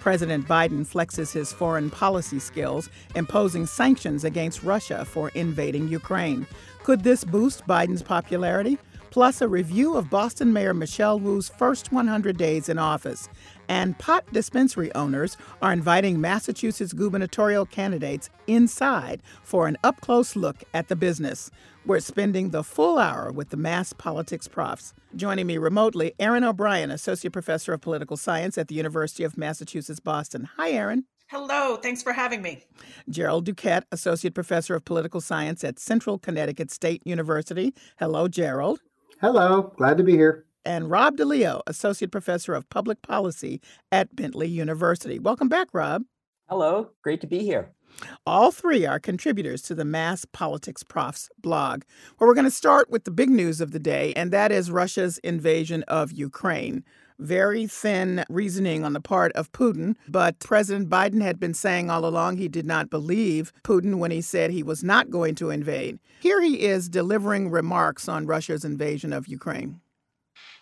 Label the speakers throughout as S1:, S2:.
S1: President Biden flexes his foreign policy skills, imposing sanctions against Russia for invading Ukraine. Could this boost Biden's popularity? Plus, a review of Boston Mayor Michelle Wu's first 100 days in office. And pot dispensary owners are inviting Massachusetts gubernatorial candidates inside for an up close look at the business. We're spending the full hour with the Mass Politics Profs. Joining me remotely, Erin O'Brien, Associate Professor of Political Science at the University of Massachusetts Boston. Hi, Erin.
S2: Hello, thanks for having me.
S1: Jerold Duquette, Associate Professor of Political Science at Central Connecticut State University. Hello, Jerold.
S3: Hello, glad to be here.
S1: And Rob DeLeo, Associate Professor of Public Policy at Bentley University. Welcome back, Rob.
S4: Hello, great to be here.
S1: All three are contributors to the Mass Politics Profs blog, where we're going to start with the big news of the day, and that is Russia's invasion of Ukraine. Very thin reasoning on the part of Putin, but President Biden had been saying all along he did not believe Putin when he said he was not going to invade. Here he is delivering remarks on Russia's invasion of Ukraine.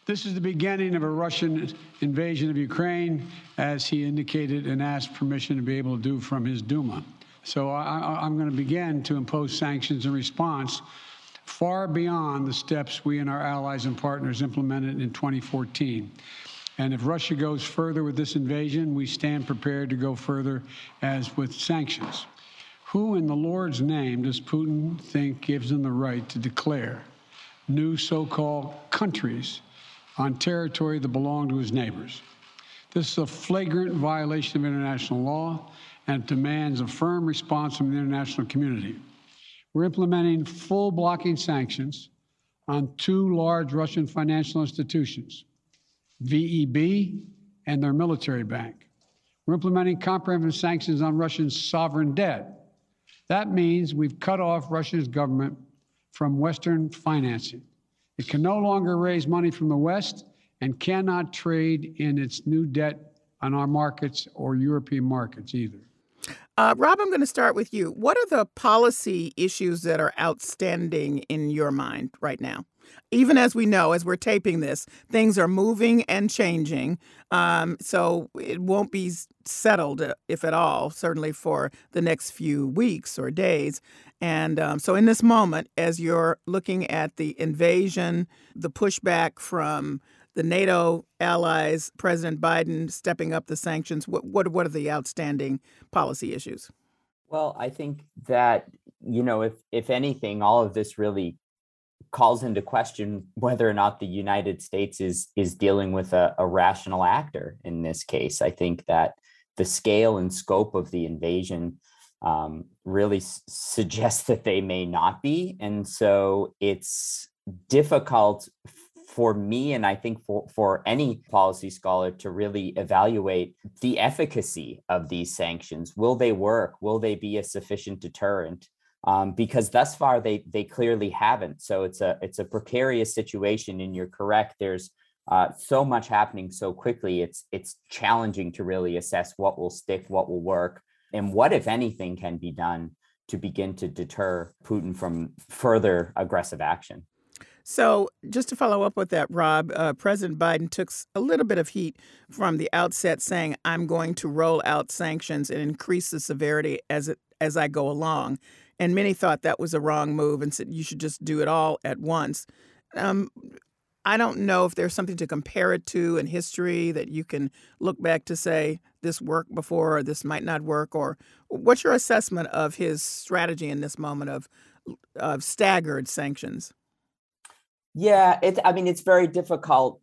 S5: This is the beginning of a Russian invasion of Ukraine, as he indicated and asked permission to be able to do from his Duma. So I, am going to begin to impose sanctions in response far beyond the steps we and our allies and partners implemented in 2014. And if Russia goes further with this invasion, we stand prepared to go further as with sanctions. Who in the Lord's name does Putin think gives him the right to declare new so called countries on territory that belong to his neighbors? This is a flagrant violation of international law and demands a firm response from the international community. We're implementing full blocking sanctions on two large Russian financial institutions, VEB and their military bank. We're implementing comprehensive sanctions on Russia's sovereign debt. That means we've cut off Russia's government from Western financing. It can no longer raise money from the West and cannot trade in its new debt on our markets or European markets either.
S1: Uh, Rob, I'm going to start with you. What are the policy issues that are outstanding in your mind right now? Even as we know, as we're taping this, things are moving and changing. Um, so it won't be settled, uh, if at all, certainly for the next few weeks or days. And um, so, in this moment, as you're looking at the invasion, the pushback from the NATO allies, President Biden stepping up the sanctions. What what what are the outstanding policy issues?
S4: Well, I think that you know, if if anything, all of this really calls into question whether or not the United States is is dealing with a, a rational actor in this case. I think that the scale and scope of the invasion um, really s- suggests that they may not be, and so it's difficult for me and I think for, for any policy scholar to really evaluate the efficacy of these sanctions. Will they work? Will they be a sufficient deterrent? Um, because thus far they they clearly haven't. So it's a it's a precarious situation, and you're correct. There's uh, so much happening so quickly. It's it's challenging to really assess what will stick, what will work, and what, if anything, can be done to begin to deter Putin from further aggressive action.
S1: So, just to follow up with that, Rob, uh, President Biden took a little bit of heat from the outset, saying, "I'm going to roll out sanctions and increase the severity as it as I go along." And many thought that was a wrong move and said you should just do it all at once. Um, I don't know if there's something to compare it to in history that you can look back to say this worked before or this might not work. Or what's your assessment of his strategy in this moment of of staggered sanctions?
S4: Yeah, it. I mean, it's very difficult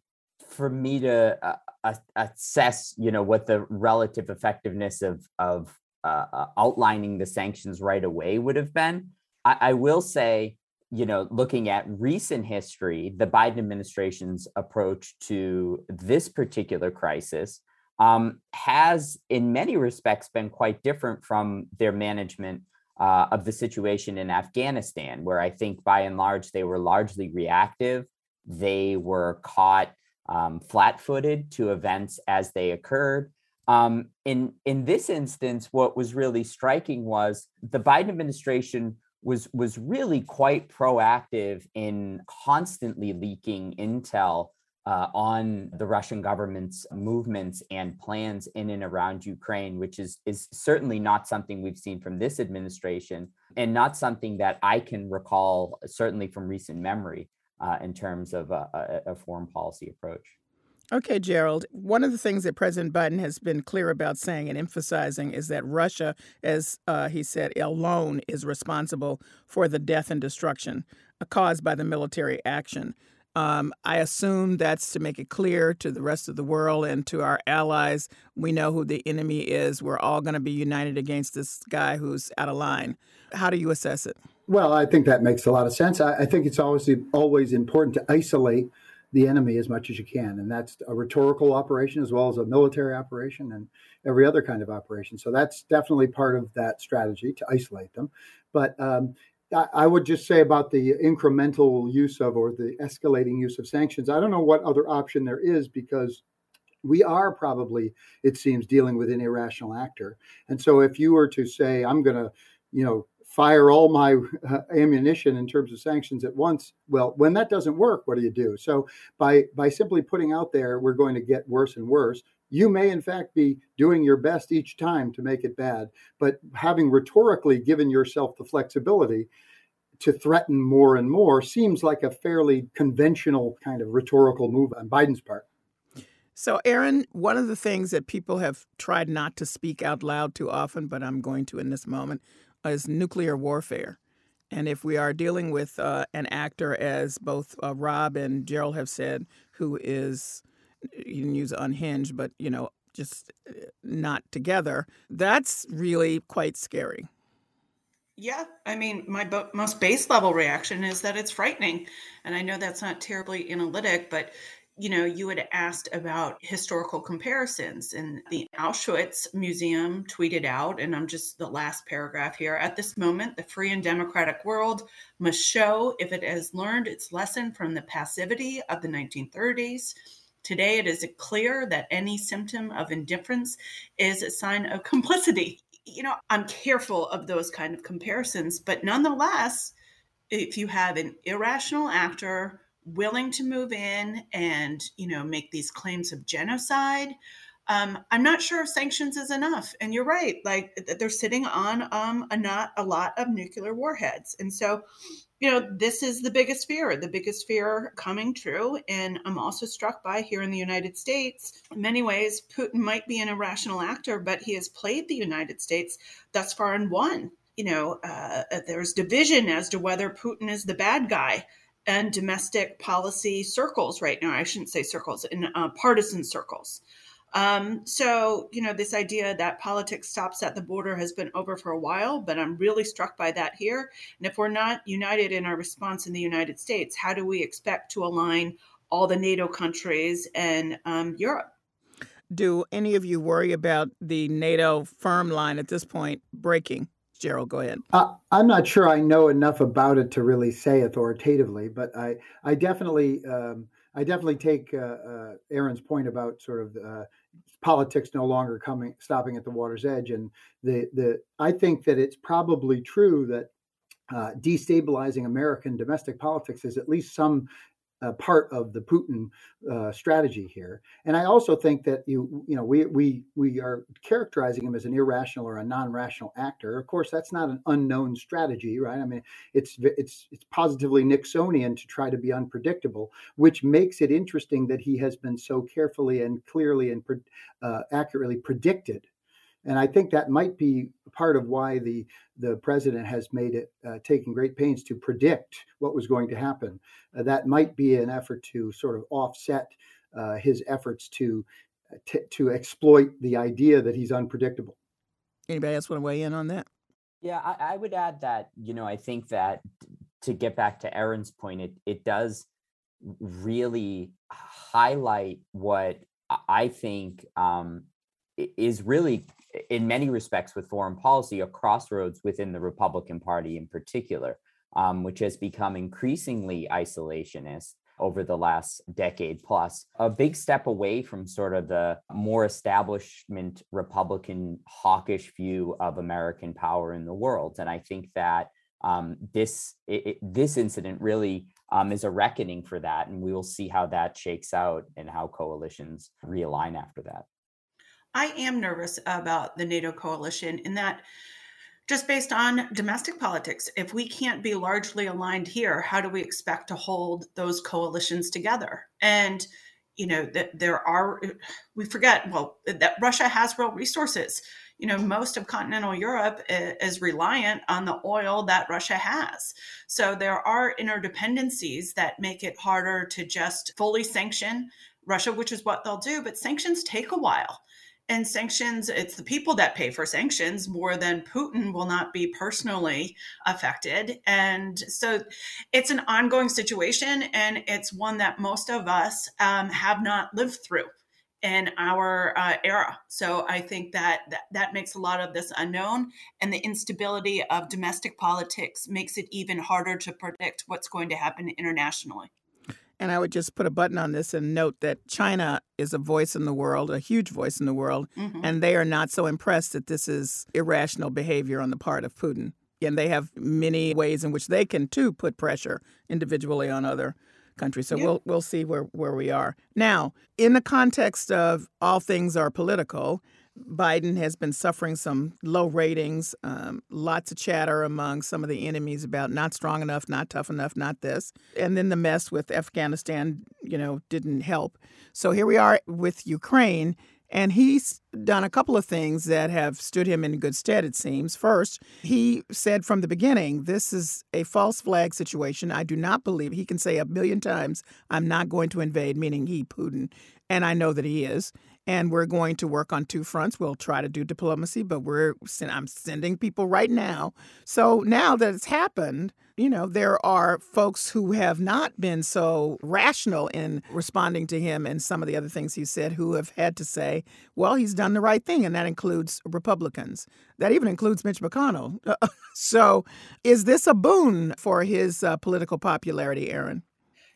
S4: for me to uh, assess, you know, what the relative effectiveness of of uh, uh, outlining the sanctions right away would have been. I, I will say, you know, looking at recent history, the Biden administration's approach to this particular crisis um, has, in many respects, been quite different from their management uh, of the situation in Afghanistan, where I think by and large they were largely reactive. They were caught um, flat footed to events as they occurred. Um, in, in this instance, what was really striking was the Biden administration was, was really quite proactive in constantly leaking intel uh, on the Russian government's movements and plans in and around Ukraine, which is is certainly not something we've seen from this administration, and not something that I can recall certainly from recent memory uh, in terms of a, a, a foreign policy approach.
S1: Okay, Jerold. One of the things that President Biden has been clear about saying and emphasizing is that Russia, as uh, he said, alone is responsible for the death and destruction caused by the military action. Um, I assume that's to make it clear to the rest of the world and to our allies. We know who the enemy is. We're all going to be united against this guy who's out of line. How do you assess it?
S3: Well, I think that makes a lot of sense. I, I think it's always always important to isolate the enemy as much as you can, and that's a rhetorical operation as well as a military operation and every other kind of operation. So that's definitely part of that strategy to isolate them. But um, I would just say about the incremental use of or the escalating use of sanctions. I don't know what other option there is because we are probably, it seems, dealing with an irrational actor. And so if you were to say, I'm going to, you know, fire all my uh, ammunition in terms of sanctions at once well when that doesn't work what do you do so by by simply putting out there we're going to get worse and worse you may, in fact, be doing your best each time to make it bad, but having rhetorically given yourself the flexibility to threaten more and more seems like a fairly conventional kind of rhetorical move on Biden's part.
S1: So, Erin, one of the things that people have tried not to speak out loud too often, but I'm going to in this moment, is nuclear warfare. And if we are dealing with uh, an actor, as both uh, Rob and Jerold have said, who is you can use unhinged, but you know, just uh, not together. That's really quite scary.
S2: Yeah, I mean, my bo- most base level reaction is that it's frightening. And I know that's not terribly analytic, but you know, you had asked about historical comparisons, and the Auschwitz Museum tweeted out, and I'm just the last paragraph here. At this moment, the free and democratic world must show if it has learned its lesson from the passivity of the 1930s Today, it is clear that any symptom of indifference is a sign of complicity. You know, I'm careful of those kind of comparisons, but nonetheless, if you have an irrational actor willing to move in and, you know, make these claims of genocide, um, I'm not sure if sanctions is enough. And you're right, like they're sitting on um, a not a lot of nuclear warheads, and so you know, this is the biggest fear, the biggest fear coming true. And I'm also struck by here in the United States, in many ways, Putin might be an irrational actor, but he has played the United States thus far and won. You know, uh, there's division as to whether Putin is the bad guy and domestic policy circles right now. I shouldn't say circles, in uh, partisan circles. Um, so, you know, this idea that politics stops at the border has been over for a while, but I'm really struck by that here. And if we're not united in our response in the United States, how do we expect to align all the NATO countries and um, Europe?
S1: Do any of you worry about the NATO firm line at this point breaking? Jerold, go ahead.
S3: Uh, I'm not sure I know enough about it to really say authoritatively, but I, I definitely, um, I definitely take uh, uh, Erin's point about sort of uh, politics no longer coming stopping at the water's edge. And the the i think that it's probably true that uh, destabilizing american domestic politics is at least some uh, part of the Putin uh, strategy here. And I also think that you you know we we we are characterizing him as an irrational or a non-rational actor. Of course, that's not an unknown strategy, right? I mean, it's it's it's positively Nixonian to try to be unpredictable, which makes it interesting that he has been so carefully and clearly and uh, accurately predicted And I think that might be part of why the the president has made it uh, taking great pains to predict what was going to happen. Uh, that might be an effort to sort of offset uh, his efforts to uh, t- to exploit the idea that he's unpredictable.
S1: Anybody else want to weigh in on that?
S4: Yeah, I, I would add that you know I think that to get back to Erin's point, it it does really highlight what I think um, is really, in many respects, with foreign policy, a crossroads within the Republican Party in particular, um, which has become increasingly isolationist over the last decade plus, a big step away from sort of the more establishment Republican hawkish view of American power in the world. And I think that um, this it, this incident really um, is a reckoning for that, and we will see how that shakes out and how coalitions realign after that.
S2: I am nervous about the NATO coalition in that just based on domestic politics, if we can't be largely aligned here, how do we expect to hold those coalitions together? And you know that there are we forget well that Russia has real resources. You know, most of continental Europe eh, is reliant on the oil that Russia has. So there are interdependencies that make it harder to just fully sanction Russia, which is what they'll do. But sanctions take a while and sanctions it's the people that pay for sanctions more than putin will not be personally affected. And so it's an ongoing situation and it's one that most of us um, have not lived through in our uh, era. So i think that, that that makes a lot of this unknown and the instability of domestic politics makes it even harder to predict what's going to happen internationally
S1: and I would just put a button on this and note that China is a voice in the world, a huge voice in the world, mm-hmm. and they are not so impressed that this is irrational behavior on the part of Putin. And they have many ways in which they can too put pressure individually on other countries. So yeah. we'll we'll see where, where we are. Now, in the context of all things are political, Biden has been suffering some low ratings, um, lots of chatter among some of the enemies about not strong enough, not tough enough, not this. And then the mess with Afghanistan, you know, didn't help. So here we are with Ukraine. And he's done a couple of things that have stood him in good stead, it seems. First, he said from the beginning, this is a false flag situation. I do not believe, he can say a million times, I'm not going to invade, meaning he, Putin. And I know that he is and we're going to work on two fronts. We'll try to do diplomacy, but we're I'm sending people right now. So now that it's happened, you know, there are folks who have not been so rational in responding to him and some of the other things he said who have had to say, well, he's done the right thing, and that includes Republicans. That even includes Mitch McConnell. so is this a boon for his uh, political popularity, Erin?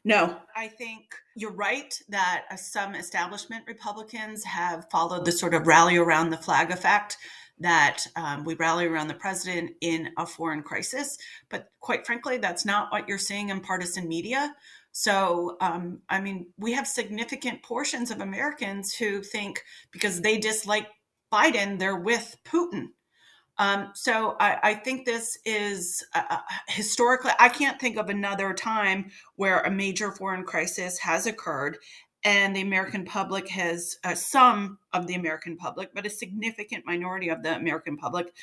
S2: No, I think you're right that some establishment Republicans have followed the sort of rally around the flag effect that um, we rally around the president in a foreign crisis. But quite frankly, that's not what you're seeing in partisan media. So, um, I mean, we have significant portions of Americans who think because they dislike Biden, they're with Putin. Um, so I, I, think this is uh, uh, historically, I can't think of another time where a major foreign crisis has occurred and the American public has, uh, some of the American public, but a significant minority of the American public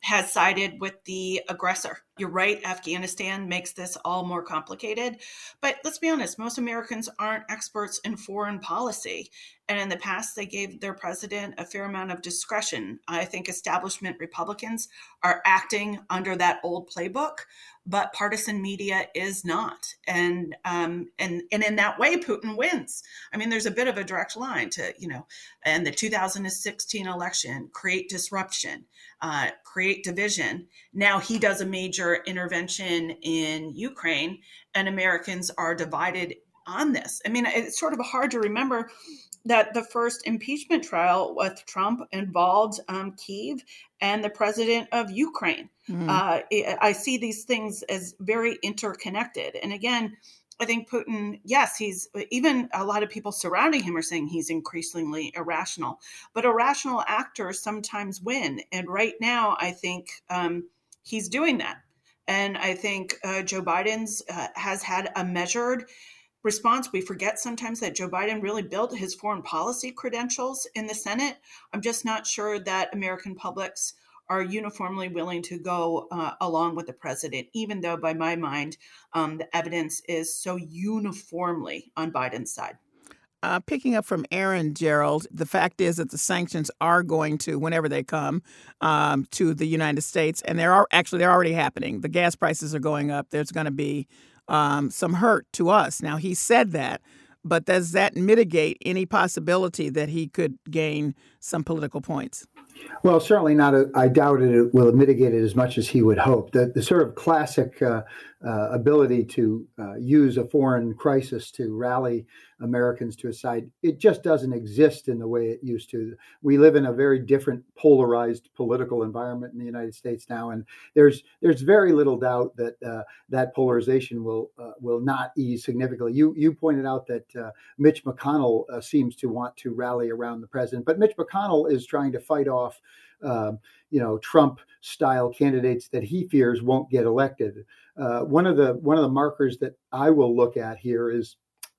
S2: has sided with the aggressor. You're right, Afghanistan makes this all more complicated. But let's be honest, most Americans aren't experts in foreign policy. And in the past, they gave their president a fair amount of discretion. I think establishment Republicans are acting under that old playbook, but partisan media is not. And um, and and in that way, Putin wins. I mean, there's a bit of a direct line to you know, and the 2016 election create disruption, uh, create division. Now he does a major intervention in Ukraine, and Americans are divided on this. I mean, it's sort of hard to remember that the first impeachment trial with Trump involved um, Kiev and the president of Ukraine. Mm-hmm. Uh, I see these things as very interconnected. And again, I think Putin, yes, he's even a lot of people surrounding him are saying he's increasingly irrational, but irrational actors sometimes win. And right now, I think um, he's doing that. And I think uh, Joe Biden's uh, has had a measured response. We forget sometimes that Joe Biden really built his foreign policy credentials in the Senate. I'm just not sure that American publics are uniformly willing to go uh, along with the president, even though, by my mind, um, the evidence is so uniformly on Biden's side.
S1: Uh, picking up from Erin Jerold, the fact is that the sanctions are going to, whenever they come, um, to the United States, and they're actually they're already happening. The gas prices are going up. There's going to be um, some hurt to us. Now he said that, but does that mitigate any possibility that he could gain some political points?
S3: Well, certainly not. A, I doubt it will mitigate it as much as he would hope. The, the sort of classic uh, uh, ability to uh, use a foreign crisis to rally Americans to a side, it just doesn't exist in the way it used to. We live in a very different polarized political environment in the United States now, and there's there's very little doubt that uh, that polarization will uh, will not ease significantly. You you pointed out that uh, Mitch McConnell seems to want to rally around the president, but Mitch McConnell is trying to fight off. You know, Trump style candidates that he fears won't get elected. Uh, one of the one of the markers that I will look at here is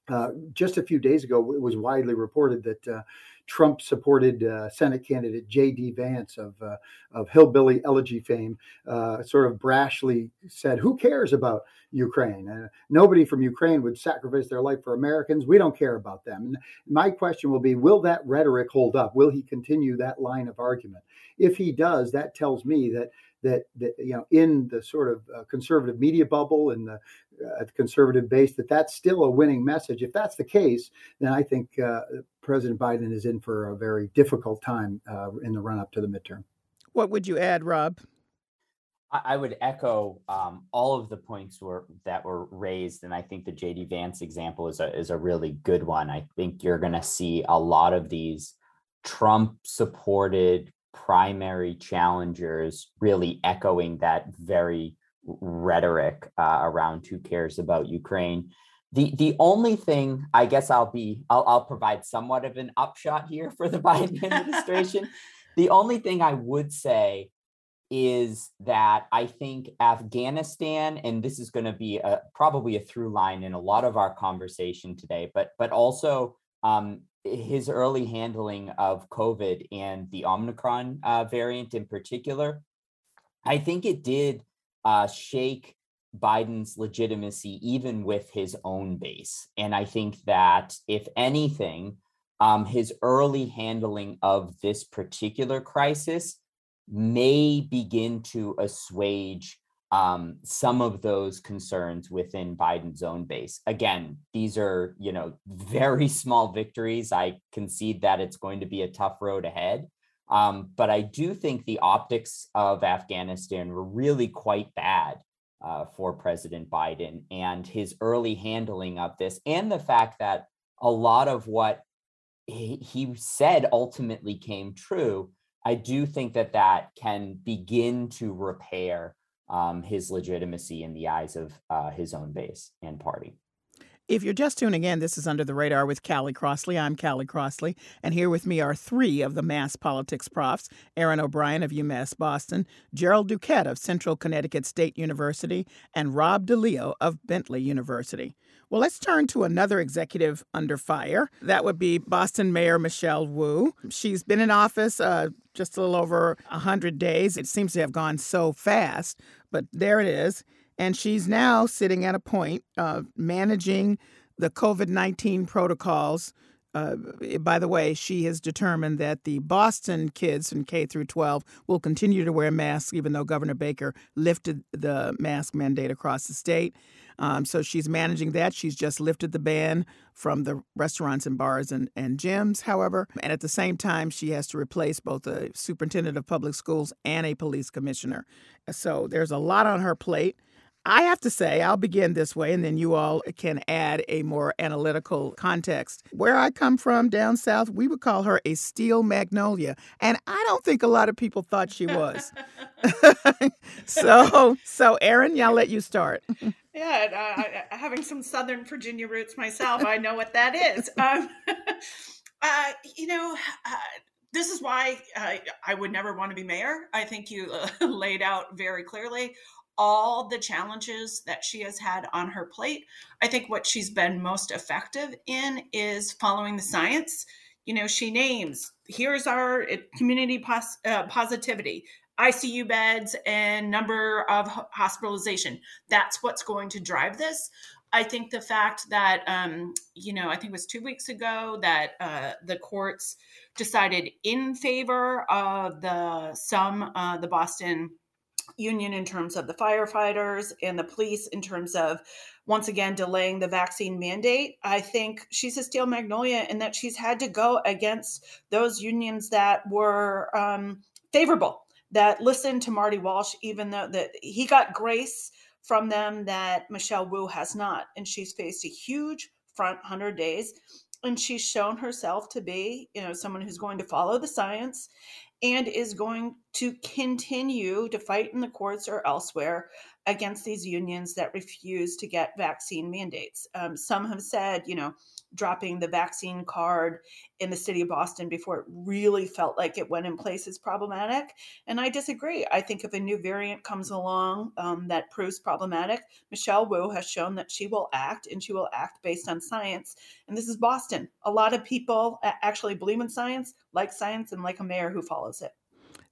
S3: uh, just a few days ago it was widely reported that uh, Trump supported uh, Senate candidate J.D. Vance of uh, of hillbilly elegy fame, uh, sort of brashly said, "Who cares about Ukraine? nobody from Ukraine would sacrifice their life for Americans. We don't care about them." And my question will be: Will that rhetoric hold up? Will he continue that line of argument? If he does, that tells me that that, that you know in the sort of uh, conservative media bubble and the uh, conservative base that that's still a winning message. If that's the case, then I think uh, President Biden is in for a very difficult time uh, in the run up to the midterm.
S1: What would you add, Rob?
S4: I would echo um, all of the points were, that were raised, and I think the JD Vance example is a is a really good one. I think you're going to see a lot of these Trump supported primary challengers really echoing that very rhetoric uh, around who cares about Ukraine. The the only thing I guess I'll be I'll, I'll provide somewhat of an upshot here for the Biden administration. the only thing I would say is that I think Afghanistan, and this is going to be a, probably a through line in a lot of our conversation today, but but also um, his early handling of COVID and the Omicron uh, variant in particular, I think it did uh, shake Biden's legitimacy even with his own base. And I think that if anything, um, his early handling of this particular crisis may begin to assuage um, some of those concerns within Biden's own base. Again, these are, you know, very small victories. I concede that it's going to be a tough road ahead. Um, but I do think the optics of Afghanistan were really quite bad uh, for President Biden and his early handling of this, and the fact that a lot of what he, he said ultimately came true. I do think that that can begin to repair um, his legitimacy in the eyes of uh, his own base and party.
S1: If you're just tuning in, this is Under the Radar with Callie Crossley. I'm Callie Crossley, and here with me are three of the mass politics profs Erin O'Brien of UMass Boston, Jerold Duquette of Central Connecticut State University, and Rob DeLeo of Bentley University. Well, let's turn to another executive under fire. That would be Boston Mayor Michelle Wu. She's been in office uh, just a little over 100 days. It seems to have gone so fast, but there it is. And she's now sitting at a point of managing the COVID 19 protocols. Uh, by the way, she has determined that the Boston kids in K through 12 will continue to wear masks, even though Governor Baker lifted the mask mandate across the state. Um, so she's managing that. She's just lifted the ban from the restaurants and bars and, and gyms, however. And at the same time, she has to replace both a superintendent of public schools and a police commissioner. So there's a lot on her plate. I have to say, I'll begin this way, and then you all can add a more analytical context. Where I come from down south, we would call her a steel magnolia, and I don't think a lot of people thought she was. so, so Erin, I'll let you start.
S2: Yeah, uh, having some Southern Virginia roots myself, I know what that is. Um, uh, you know, uh, this is why I would never want to be mayor. I think you uh, laid out very clearly all the challenges that she has had on her plate, I think what she's been most effective in is following the science. You know, she names here's our eh, community pos- uh, positivity, ICU beds, and number of hospitalization. That's what's going to drive this. I think the fact that, um, you know, I think it was two weeks ago that uh, the courts decided in favor of the some uh, the Boston union in terms of the firefighters and the police in terms of once again delaying the vaccine mandate. I think she's a steel magnolia in that she's had to go against those unions that were um, favorable, that listened to Marty Walsh, even though that he got grace from them that Michelle Wu has not. And she's faced a huge front 100 days. And she's shown herself to be, you know, someone who's going to follow the science and is going to continue to fight in the courts or elsewhere against these unions that refuse to get vaccine mandates. Um, some have said, you know, dropping the vaccine card in the city of Boston before it really felt like it went in place is problematic. And I disagree. I think if a new variant comes along um, that proves problematic, Michelle Wu has shown that she will act and she will act based on science. And this is Boston. A lot of people actually believe in science, like science, and like a mayor who follows it.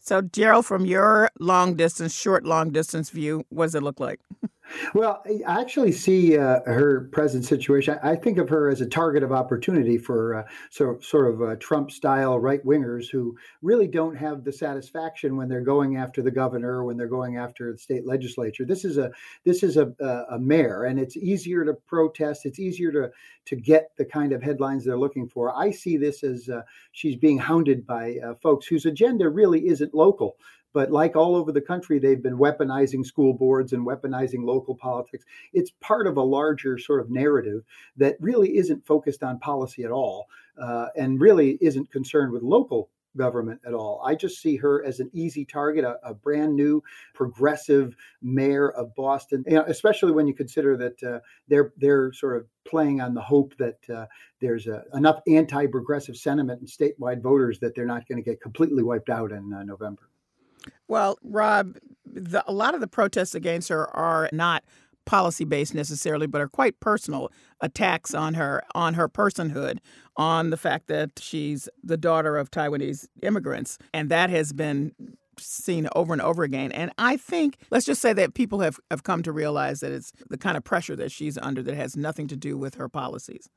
S1: So, Jerold, from your long distance, short, long distance view, what does it look like?
S3: Well, I actually see uh, her present situation. I think of her as a target of opportunity for uh, so, sort of uh, Trump style right wingers who really don't have the satisfaction when they're going after the governor, when they're going after the state legislature. This is a this is a, a, a mayor, and it's easier to protest. It's easier to to get the kind of headlines they're looking for. I see this as uh, she's being hounded by uh, folks whose agenda really isn't local. But like all over the country, they've been weaponizing school boards and weaponizing local politics. It's part of a larger sort of narrative that really isn't focused on policy at all uh, and really isn't concerned with local government at all. I just see her as an easy target, a, a brand new progressive mayor of Boston. You know, especially when you consider that uh, they're they're sort of playing on the hope that uh, there's a, enough anti-progressive sentiment in statewide voters that they're not going to get completely wiped out in uh, November.
S1: Well, Rob, the, a lot of the protests against her are not policy based necessarily, but are quite personal attacks on her, on her personhood, on the fact that she's the daughter of Taiwanese immigrants, and that has been seen over and over again. And I think, let's just say that people have, have come to realize that it's the kind of pressure that she's under that has nothing to do with her policies.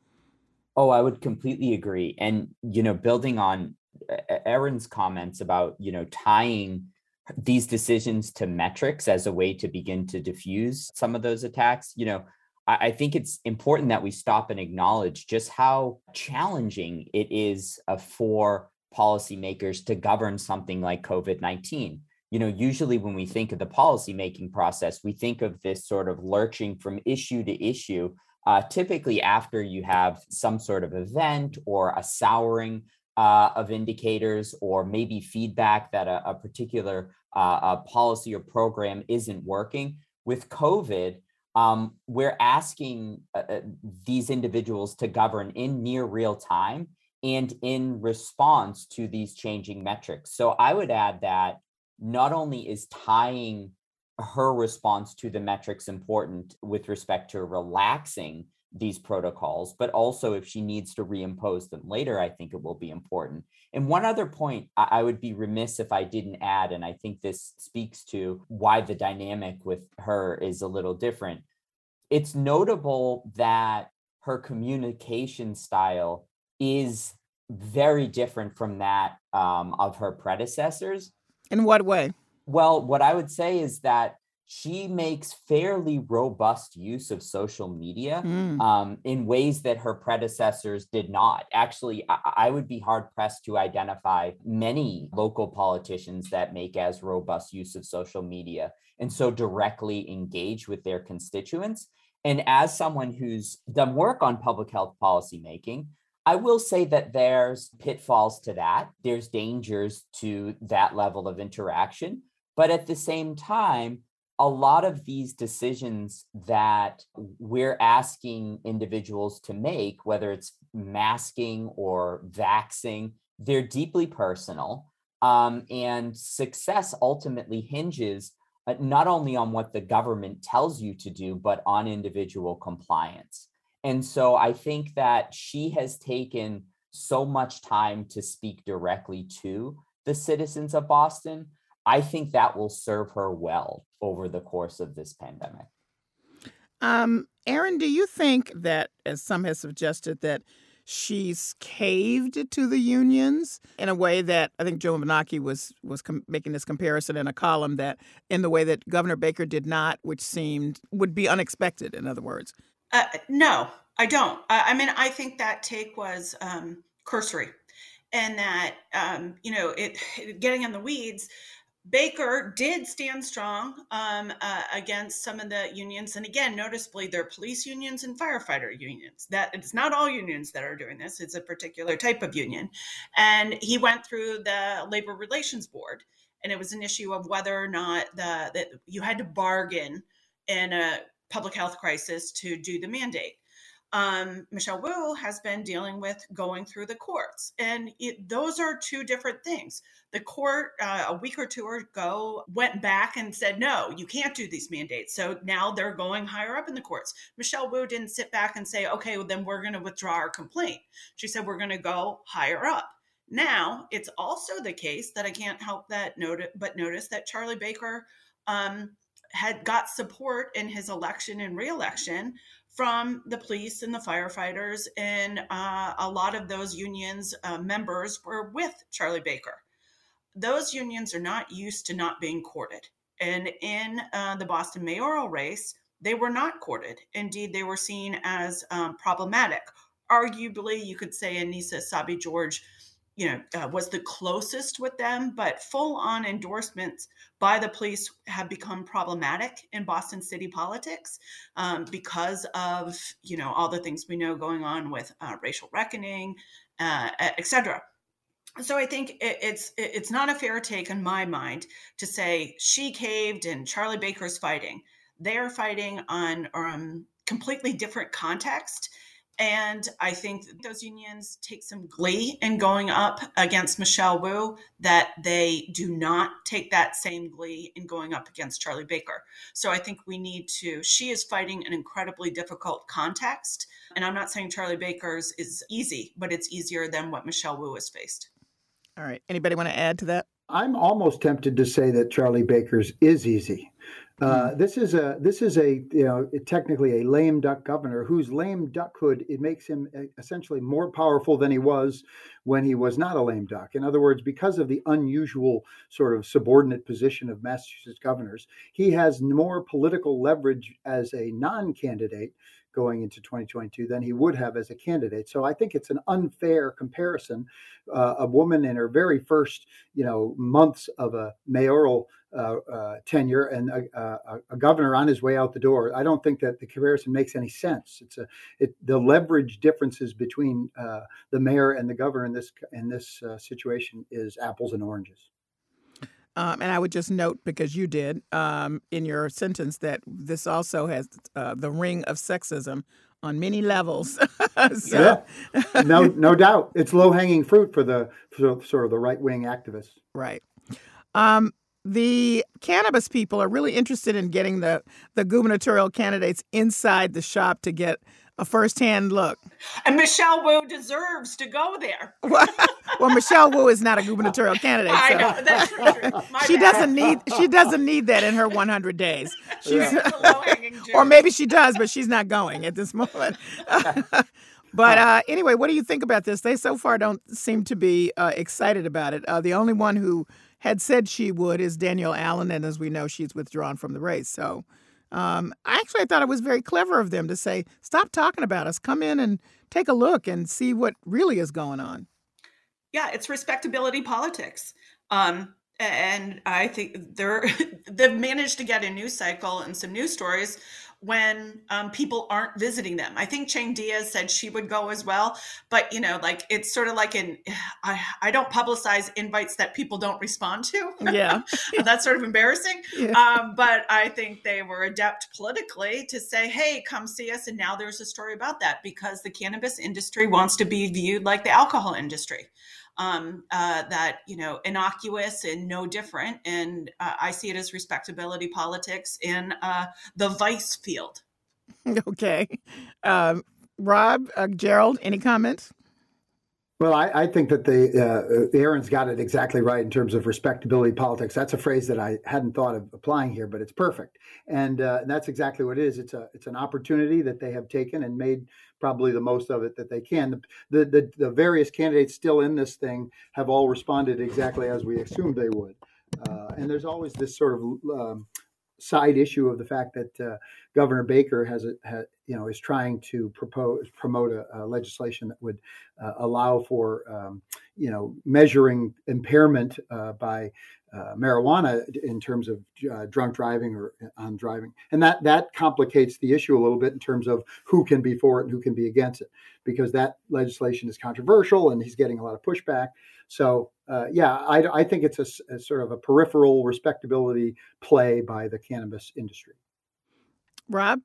S4: Oh, I would completely agree. And, you know, building on uh, Erin's comments about, you know, tying these decisions to metrics as a way to begin to diffuse some of those attacks. You know, I, I think it's important that we stop and acknowledge just how challenging it is uh, for policymakers to govern something like COVID 19. You know, usually when we think of the policymaking process, we think of this sort of lurching from issue to issue, uh, typically after you have some sort of event or a souring uh, of indicators or maybe feedback that a, a particular uh, a policy or program isn't working. With COVID, um, we're asking uh, uh, these individuals to govern in near real time and in response to these changing metrics. So I would add that not only is tying her response to the metrics important with respect to relaxing these protocols, but also if she needs to reimpose them later, I think it will be important. And one other point I, I would be remiss if I didn't add, and I think this speaks to why the dynamic with her is a little different. It's notable that her communication style is very different from that um, of her predecessors.
S1: In what way?
S4: Well, what I would say is that she makes fairly robust use of social media mm. um, in ways that her predecessors did not. Actually, I, I, would be hard pressed to identify many local politicians that make as robust use of social media and so directly engage with their constituents. And as someone who's done work on public health policy making, I will say that there's pitfalls to that. There's dangers to that level of interaction. But at the same time, a lot of these decisions that we're asking individuals to make, whether it's masking or vaxing, they're deeply personal. Um, and success ultimately hinges uh, not only on what the government tells you to do, but on individual compliance. And so I think that she has taken so much time to speak directly to the citizens of Boston. I think that will serve her well over the course of this pandemic.
S1: Um, Erin, do you think that, as some have suggested, that she's caved to the unions in a way that I think Joan Vennochi was was com- making this comparison in a column that in the way that Governor Baker did not, which seemed would be unexpected. In other words,
S2: uh, no, I don't. I mean, I think that take was um, cursory, and that um, you know, it getting in the weeds. Baker did stand strong um, uh, against some of the unions, and again, noticeably, they're police unions and firefighter unions. That it's not all unions that are doing this; it's a particular type of union. And he went through the labor relations board, and it was an issue of whether or not the that you had to bargain in a public health crisis to do the mandate um, Michelle Wu has been dealing with going through the courts. And it, those are two different things. The court, uh, a week or two ago, went back and said, no, you can't do these mandates. So now they're going higher up in the courts. Michelle Wu didn't sit back and say, okay, well, then we're going to withdraw our complaint. She said, we're going to go higher up. Now, it's also the case that I can't help that note, but notice that Charlie Baker um, had got support in his election and reelection from the police and the firefighters, and uh, a lot of those unions uh, members were with Charlie Baker. Those unions are not used to not being courted. And in uh, the Boston mayoral race, they were not courted. Indeed, they were seen as um, problematic. Arguably, you could say Annissa Essaibi George you know, uh, was the closest with them, but full on endorsements by the police have become problematic in Boston city politics um, because of, you know, all the things we know going on with uh, racial reckoning, uh, cetera. So I think it, it's it's not a fair take in my mind to say she caved and Charlie Baker's fighting. They are fighting on um, completely different context and I think those unions take some glee in going up against Michelle Wu, that they do not take that same glee in going up against Charlie Baker. So I think we need to, she is fighting an incredibly difficult context. And I'm not saying Charlie Baker's is easy, but it's easier than what Michelle Wu has faced.
S1: All right. Anybody want to add to that?
S3: I'm almost tempted to say that Charlie Baker's is easy. Uh, hmm. this is a this is a you know technically a lame duck governor whose lame duckhood it makes him essentially more powerful than he was when he was not a lame duck. In other words, because of the unusual sort of subordinate position of Massachusetts governors, he has more political leverage as a non-candidate going into 2022 than he would have as a candidate. So I think it's an unfair comparison. Uh, a woman in her very first, you know, months of a mayoral uh, uh, tenure and a, a, a, governor on his way out the door. I don't think that the comparison makes any sense. It's a it, the leverage differences between uh, the mayor and the governor in this in this uh, situation is apples and oranges.
S1: Um, and I would just note, because you did um, in your sentence, that this also has uh, the ring of sexism on many levels.
S3: so. Yeah, no, no doubt. It's low hanging fruit for the for sort of the right wing activists.
S1: Right. Um, the cannabis people are really interested in getting the the gubernatorial candidates inside the shop to get a firsthand look.
S2: And Michelle Wu deserves to go there.
S1: well, Michelle Wu is not a gubernatorial candidate. So.
S2: I know that's true.
S1: she
S2: bad.
S1: doesn't need she doesn't need that in her 100 days. She's or maybe she does, but she's not going at this moment. but uh, anyway, what do you think about this? They so far don't seem to be uh, excited about it. Uh, the only one who had said she would is Danielle Allen, and as we know, she's withdrawn from the race. So um, actually, I actually thought it was very clever of them to say, stop talking about us, come in and take a look and see what really is going on.
S2: Yeah, it's respectability politics. Um, and I think they're they've managed to get a news cycle and some news stories when um, people aren't visiting them. I think Chang Diaz said she would go as well, but you know, like it's sort of like an I I don't publicize invites that people don't respond to.
S1: Yeah,
S2: that's sort of embarrassing. Yeah. Um, but I think they were adept politically to say, "Hey, come see us." And now there's a story about that because the cannabis industry wants to be viewed like the alcohol industry. Um, uh, that you know innocuous and no different. And uh, I see it as respectability politics in uh, the vice field.
S1: Okay, um, Rob, uh, Jerold, any comments?
S3: Well, I, I, think that the uh, Erin's got it exactly right in terms of respectability politics. That's a phrase that I hadn't thought of applying here, but it's perfect, and, uh, that's exactly what it is. It's a it's an opportunity that they have taken and made probably the most of it that they can. The the the, the various candidates still in this thing have all responded exactly as we assumed they would, uh, and there's always this sort of um, side issue of the fact that uh, Governor Baker has, a, you know, is trying to propose promote a, a legislation that would uh, allow for, um, you know, measuring impairment uh, by uh, marijuana in terms of uh, drunk driving or uh, on driving, and that that complicates the issue a little bit in terms of who can be for it and who can be against it, because that legislation is controversial and he's getting a lot of pushback. So uh, yeah, I, I, think it's a, a, sort of a peripheral respectability play by the cannabis industry.
S1: Rob?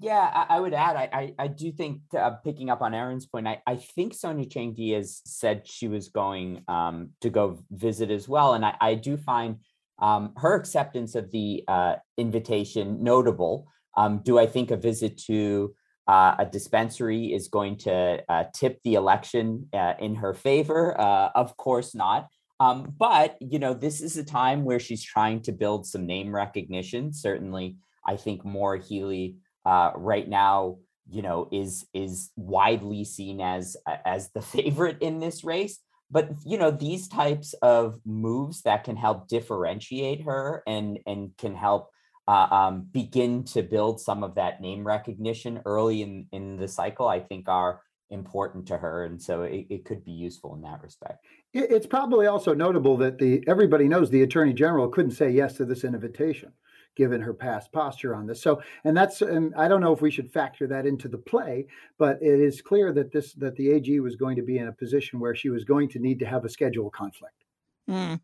S4: Yeah, I, I would add, I, I, I do think, uh, picking up on Erin's point, I, I think Sonia Chang Diaz said she was going um, to go visit as well. And I, I do find um, her acceptance of the uh, invitation notable. Um, do I think a visit to uh, a dispensary is going to uh, tip the election uh, in her favor. Uh, of course not. Um, but, you know, this is a time where she's trying to build some name recognition. Certainly, I think Maura Healey uh, right now, you know, is is widely seen as as the favorite in this race. But you know, these types of moves that can help differentiate her and and can help uh, um, begin to build some of that name recognition early in, in the cycle, I think are important to her. And so it, it could be useful in that respect.
S3: It's probably also notable that the everybody knows the attorney general couldn't say yes to this invitation given her past posture on this. So, and that's, and I don't know if we should factor that into the play, but it is clear that this, that the AG was going to be in a position where she was going to need to have a schedule conflict.
S1: Mm.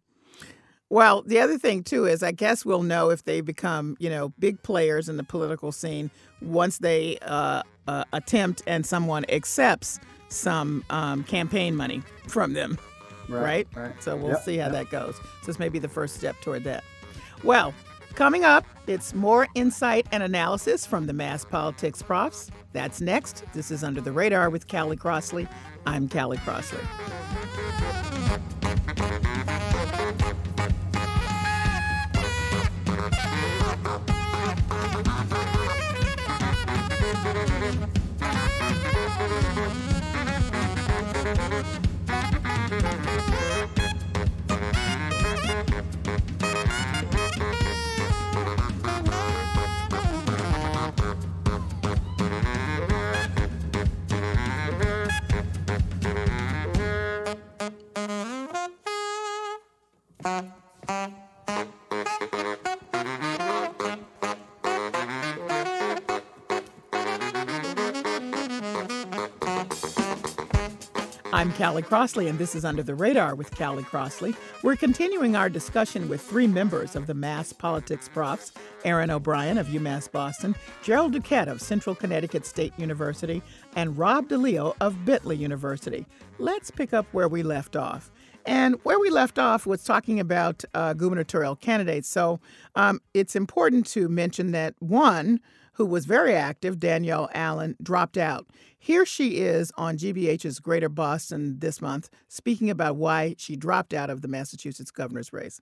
S1: Well, the other thing too is I guess we'll know if they become, you know, big players in the political scene once they uh, uh, attempt and someone accepts some um, campaign money from them. Right. right?
S3: right.
S1: So we'll yep, see how yep. that goes. So this may be the first step toward that. Well, coming up, it's more insight and analysis from the Mass Politics Profs. That's next. This is Under the Radar with Callie Crossley. I'm Callie Crossley. I'm Callie Crossley, and this is Under the Radar with Callie Crossley. We're continuing our discussion with three members of the Mass Politics Profs Erin O'Brien of UMass Boston, Jerold Duquette of Central Connecticut State University, and Rob DeLeo of Bentley University. Let's pick up where we left off. And where we left off was talking about uh, gubernatorial candidates. So um, it's important to mention that one, who was very active, Danielle Allen, dropped out. Here she is on GBH's Greater Boston this month, speaking about why she dropped out of the Massachusetts governor's race.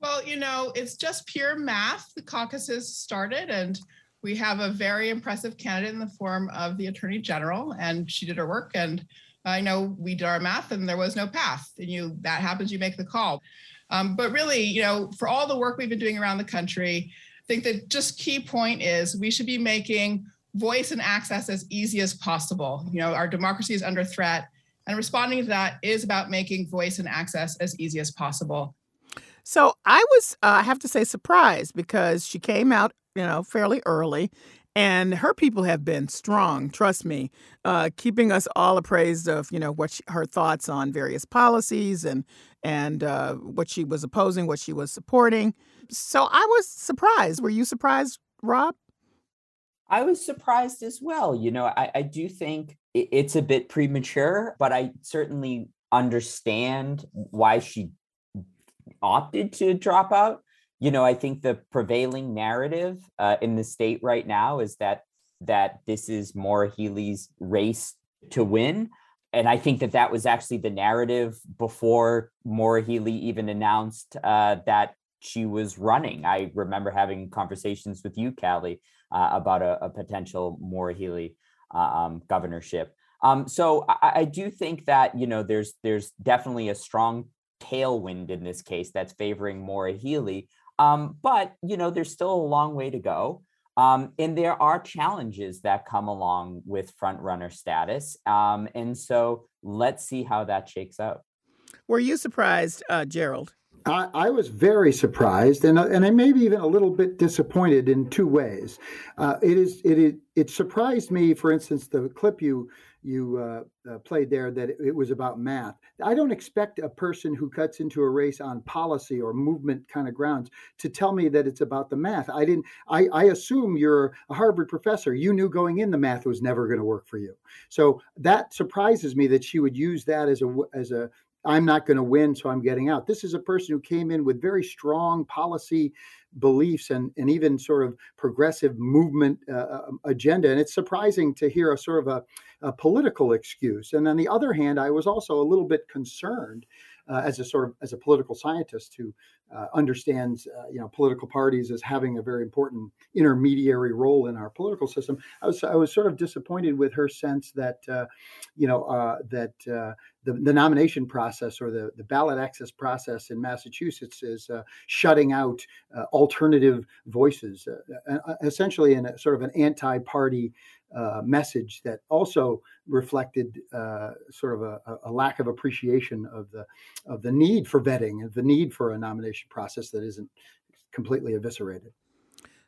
S6: Well, you know, it's just pure math. The caucuses started, and we have a very impressive candidate in the form of the Attorney General, and she did her work. And I know we did our math, and there was no path. And you that happens, you make the call. Um, but really, you know, for all the work we've been doing around the country, think the just key point is we should be making voice and access as easy as possible. You know, our democracy is under threat, and responding to that is about making voice and access as easy as possible.
S1: So I was, uh, I have to say, surprised because she came out, you know, fairly early, and her people have been strong. Trust me, uh, keeping us all appraised of, you know, what she, her thoughts on various policies and and uh, what she was opposing, what she was supporting. So I was surprised. Were you surprised, Rob?
S4: I was surprised as well. You know, I, I do think it's a bit premature, but I certainly understand why she opted to drop out. You know, I think the prevailing narrative uh, in the state right now is that that this is Maura Healey's race to win. And I think that that was actually the narrative before Maura Healey even announced uh, that she was running. I remember having conversations with you, Callie, uh, about a, a, potential Maura Healey uh, um, governorship. Um, so I, I, do think that you know there's there's definitely a strong tailwind in this case that's favoring Maura Healey. Um, but you know there's still a long way to go. Um, and there are challenges that come along with front runner status. Um, and so let's see how that shakes out.
S1: Were you surprised, uh, Jerold?
S3: I, I, was very surprised, and and I maybe even a little bit disappointed in two ways. Uh, it is it, it it surprised me, for instance, the clip you you uh, uh, played there that it, it, was about math. I don't expect a person who cuts into a race on policy or movement kind of grounds to tell me that it's about the math. I didn't. I, I assume you're a Harvard professor. You knew going in the math was never going to work for you. So that surprises me that she would use that as a as a I'm not going to win, so I'm getting out. This is a person who came in with very strong policy beliefs and, and even sort of progressive movement uh, um, agenda. And it's surprising to hear a sort of a, a, political excuse. And on the other hand, I was also a little bit concerned uh, as a sort of as a political scientist who uh, understands uh, you know political parties as having a very important intermediary role in our political system. I was I was sort of disappointed with her sense that uh, you know uh, that uh, the, the nomination process or the, the ballot access process in Massachusetts is uh, shutting out alternative voices, essentially in a sort of an anti-party uh, message that also reflected uh, sort of a, a, lack of appreciation of the of the need for vetting and the need for a nomination process that isn't completely eviscerated.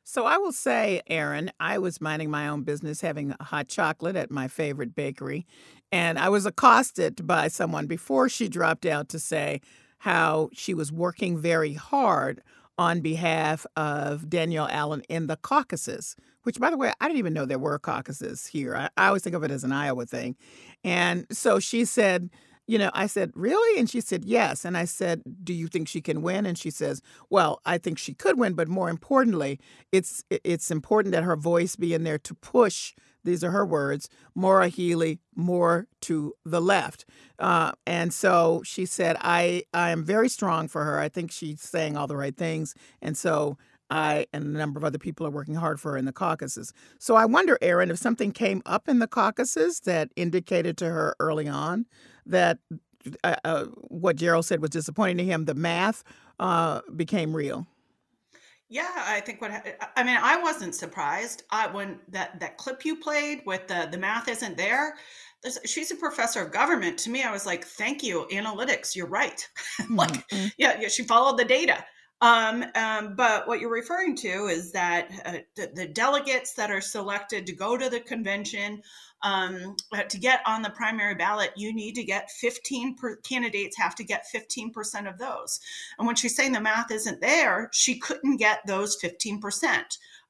S1: So I will say, Erin, I was minding my own business having hot chocolate at my favorite bakery, and I was accosted by someone before she dropped out to say how she was working very hard on behalf of Danielle Allen in the caucuses, which, by the way, I didn't even know there were caucuses here. I, I always think of it as an Iowa thing. And so she said, you know, I said, really? And she said, yes. And I said, do you think she can win? And she says, well, I think she could win, but more importantly, it's it's important that her voice be in there to push. These are her words, Maura Healey more to the left. Uh, and so she said, I, I am very strong for her. I think she's saying all the right things. And so I and a number of other people are working hard for her in the caucuses. So I wonder, Erin, if something came up in the caucuses that indicated to her early on that uh, uh, what Jerold said was disappointing to him, the math uh, became real.
S2: Yeah, I think what I mean, I wasn't surprised. I when that that clip you played with the the math isn't there. She's a professor of government. To me, I was like, "Thank you, analytics. You're right." like, mm-hmm. yeah, yeah, she followed the data. Um, um, but what you're referring to is that uh, the, the, delegates that are selected to go to the convention um, uh, to get on the primary ballot, you need to get 15 per, candidates have to get 15% of those. And when she's saying the math isn't there, she couldn't get those 15%.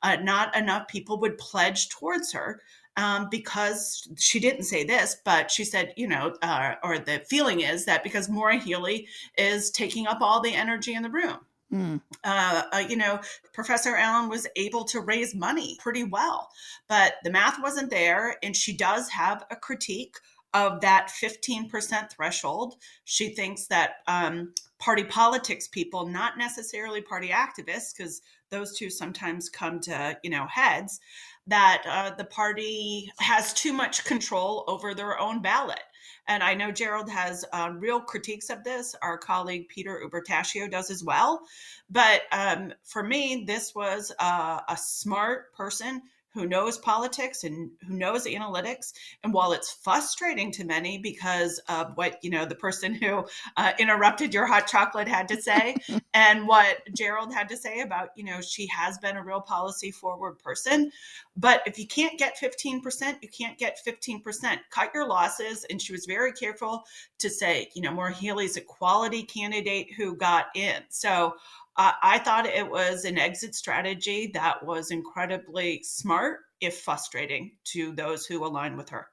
S2: Uh, not enough people would pledge towards her. Um, because she didn't say this, but she said, you know, uh, or the feeling is that because Maura Healey is taking up all the energy in the room. Mm. Uh, uh, you know, Professor Allen was able to raise money pretty well, but the math wasn't there. And she does have a critique of that 15% threshold. She thinks that um, party politics people, not necessarily party activists, because those two sometimes come to, you know, heads, that uh, the party has too much control over their own ballot. And I know Jerold has uh, real critiques of this. Our colleague Peter Ubertaccio does as well. But um, for me, this was uh, a smart person who knows politics and who knows analytics. And while it's frustrating to many because of what you know the person who uh, interrupted your hot chocolate had to say, and what Jerold had to say about you know she has been a real policy forward person, but if you can't get 15%, you can't get 15%. Cut your losses. And she was very careful to say, you know, Maura Healey's a quality candidate who got in. So uh, I thought it was an exit strategy that was incredibly smart, if frustrating to those who align with her.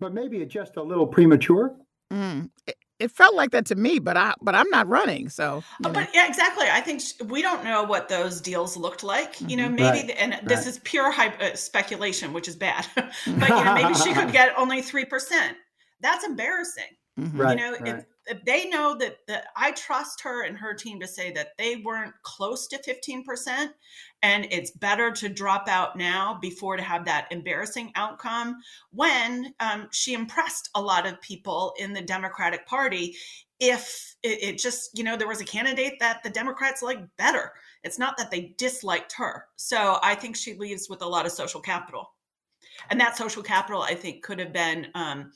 S3: But maybe it's just a little premature.
S1: Mm. it felt like that to me, but I but I'm not running, so.
S2: Oh, but yeah, exactly. I think sh- we don't know what those deals looked like. You know,
S3: Mm-hmm.
S2: maybe
S3: Right,
S2: the, and this is pure hype, uh, speculation, which is bad. but you know, maybe she could get only three percent. That's embarrassing.
S1: Mhm.
S3: Right,
S2: you know,
S3: right.
S2: if, if they know that that I trust her and her team to say that they weren't close to fifteen percent, and it's better to drop out now before to have that embarrassing outcome when um, she impressed a lot of people in the Democratic Party. If it, it just, you know, there was a candidate that the Democrats liked better. It's not that they disliked her. So I think she leaves with a lot of social capital. And that social capital, I think, could have been um,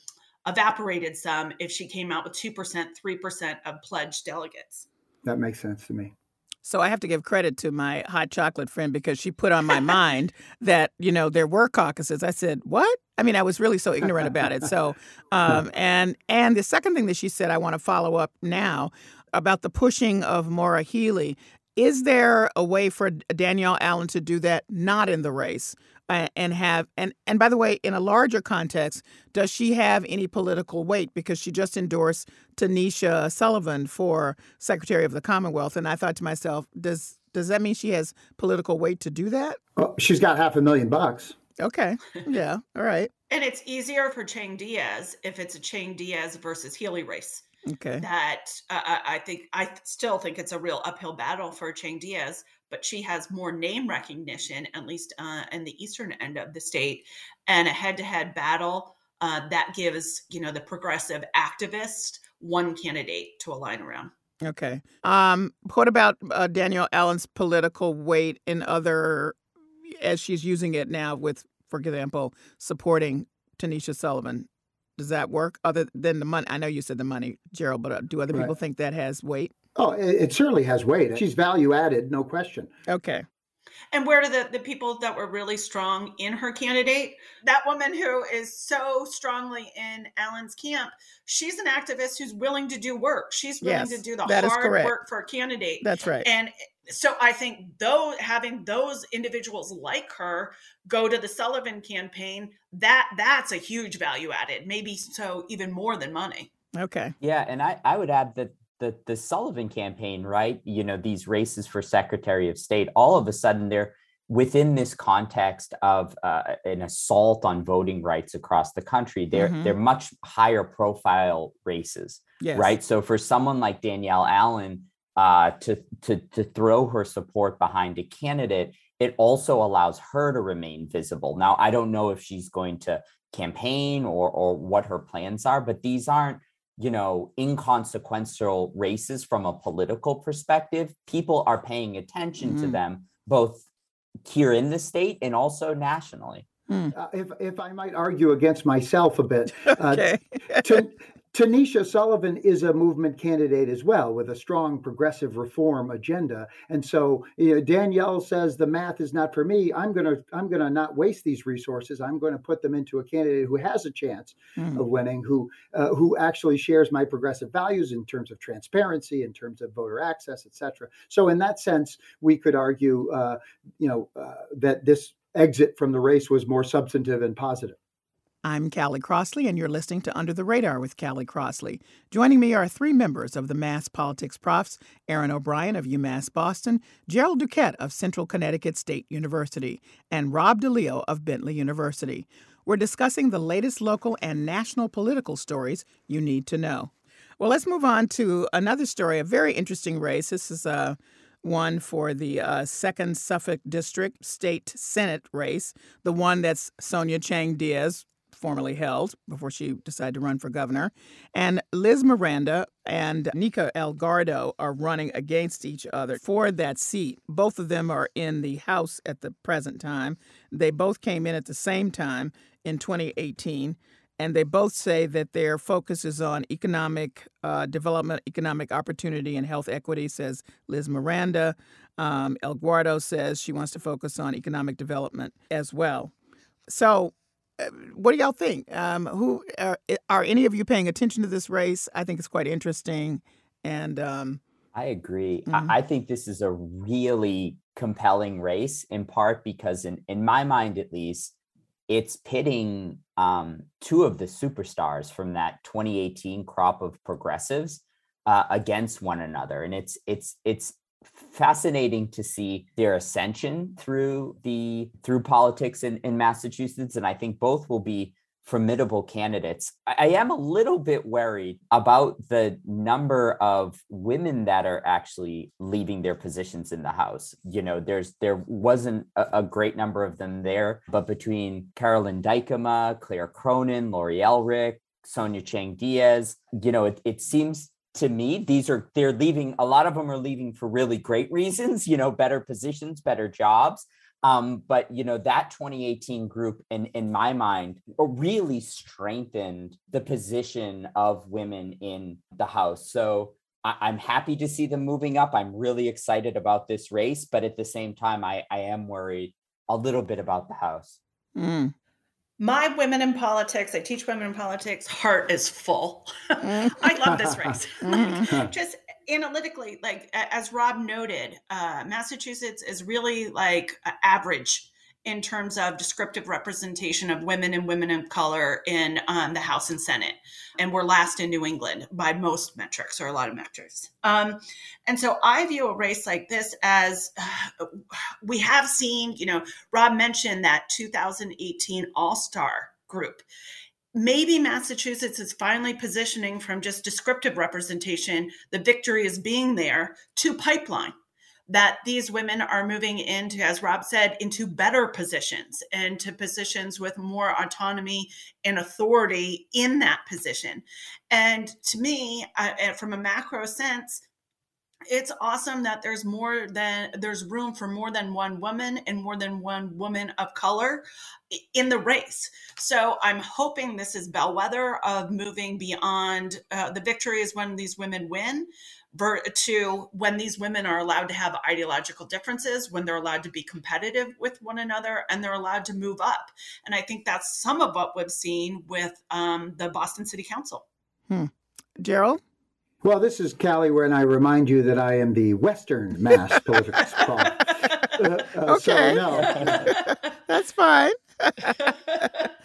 S2: evaporated some if she came out with 2%, 3% of pledged delegates.
S3: That makes sense to me.
S1: So I have to give credit to my hot chocolate friend because she put on my mind that you know there were caucuses. I said, "What?" I mean, I was really so ignorant about it. So, um, and and the second thing that she said, I want to follow up now about the pushing of Maura Healey. Is there a way for Danielle Allen to do that not in the race uh, and have and and by the way, in a larger context, does she have any political weight because she just endorsed Tanisha Sullivan for Secretary of the Commonwealth? And I thought to myself, does does that mean she has political weight to do that?
S3: Well, she's got half a million bucks.
S1: Okay, yeah, all right,
S2: And it's easier for Chang Diaz if it's a Chang Diaz versus Healey race.
S1: Okay,
S2: That uh, I I think I still think it's a real uphill battle for Chang Diaz, but she has more name recognition, at least uh, in the eastern end of the state, and a head-to-head battle uh, that gives you know the progressive activist one candidate to align around.
S1: okay. Um, what about uh, Danielle Allen's political weight in other, as she's using it now with, for example, supporting Tanisha Sullivan? Does that work other than the money? I know you said the money, Jerold, but uh, do other people
S3: Right.
S1: think that has weight?
S3: Oh, it, it certainly has weight. She's value added, no question.
S1: Okay.
S2: And where do the, the people that were really strong in her candidate? That woman who is so strongly in Allen's camp, she's an activist who's willing to do work. She's willing
S1: Yes,
S2: to do the hard work for a candidate.
S1: That's right.
S2: And so I think though having those individuals like her go to the Sullivan campaign, that that's a huge value added, maybe so even more than money.
S1: Okay.
S4: Yeah, and I, I would add that the the Sullivan campaign, right? You know, these races for Secretary of State, all of a sudden they're within this context of uh, an assault on voting rights across the country. They're
S1: Mhm.
S4: they're much higher profile races,
S1: Yes.
S4: right? So for someone like Danielle Allen uh, to to to throw her support behind a candidate, it also allows her to remain visible. Now, I don't know if she's going to campaign or or what her plans are, but these aren't you know inconsequential races from a political perspective. People are paying attention to
S1: Mhm.
S4: them both here in the state and also nationally.
S1: Hmm.
S3: Uh, if, if I might argue against myself a bit, uh,
S1: Okay.
S3: Ta- Tanisha Sullivan is a movement candidate as well with a strong progressive reform agenda. And so you know, Danielle says the math is not for me. I'm going to I'm going to not waste these resources. I'm going to put them into a candidate who has a chance
S1: Hmm.
S3: of winning, who uh, who actually shares my progressive values in terms of transparency, in terms of voter access, et cetera. So in that sense, we could argue, uh, you know, uh, that this exit from the race was more substantive and positive.
S1: I'm Callie Crossley, and you're listening to Under the Radar with Callie Crossley. Joining me are three members of the Mass Politics Profs Erin O'Brien of UMass Boston, Jerold Duquette of Central Connecticut State University, and Rob DeLeo of Bentley University. We're discussing the latest local and national political stories you need to know. Well, let's move on to another story, a very interesting race. This is uh, one for the uh, second Suffolk District State Senate race, the one that's Sonia Chang Diaz formerly held before she decided to run for governor. And Liz Miranda and Nika Elugardo are running against each other for that seat. Both of them are in the House at the present time. They both came in at the same time in 2018. And they both say that their focus is on economic uh, development, economic opportunity, and health equity, says Liz Miranda. Um, Elugardo says she wants to focus on economic development as well. So, what do y'all think? Um, who are, are any of you paying attention to this race? I think it's quite interesting, and um,
S4: I agree.
S1: Mhm.
S4: I, I think this is a really compelling race, in part because, in, in my mind at least, it's pitting um, two of the superstars from that 2018 crop of progressives uh, against one another, and it's it's it's fascinating to see their ascension through the through politics in, in Massachusetts, and I think both will be formidable candidates. I am a little bit worried about the number of women that are actually leaving their positions in the House. You know, there's there wasn't a, a great number of them there, but between Carolyn Dykema, Claire Cronin, Lori Ehrlich, Sonia Chang Diaz, you know, it, it seems to me these are they're leaving a lot of them are leaving for really great reasons you know better positions better jobs um, but you know that 2018 group, in in my mind, really strengthened the position of women in the House. So I, am happy to see them moving up. I'm really excited about this race, but at the same time, I I am worried a little bit about the House.
S2: Mm. My women in politics, I teach women in politics, heart is full. Mm. I love this race. like, mm. just analytically, like as Rob noted, uh, Massachusetts is really like average in terms of descriptive representation of women and women of color in um, the House and Senate. And we're last in New England by most metrics or a lot of metrics. Um, and so I view a race like this as uh, we have seen, you know, Rob mentioned that 2018 All Star group maybe Massachusetts is finally positioning from just descriptive representation, the victory is being there, to pipeline. That these women are moving into, as Rob said, into better positions and to positions with more autonomy and authority in that position. And to me, uh, from a macro sense, it's awesome that there's more than there's room for more than one woman and more than one woman of color in the race. So I'm hoping this is bellwether of moving beyond uh, the victory is when these women win to when these women are allowed to have ideological differences, when they're allowed to be competitive with one another, and they're allowed to move up. And I think that's some of what we've seen with um, the Boston City Council.
S1: Hmm. Jerold?
S3: Well, this is Callie, when I remind you that I am the Western Mass political prof.
S1: Uh, uh, okay. So, no. That's fine.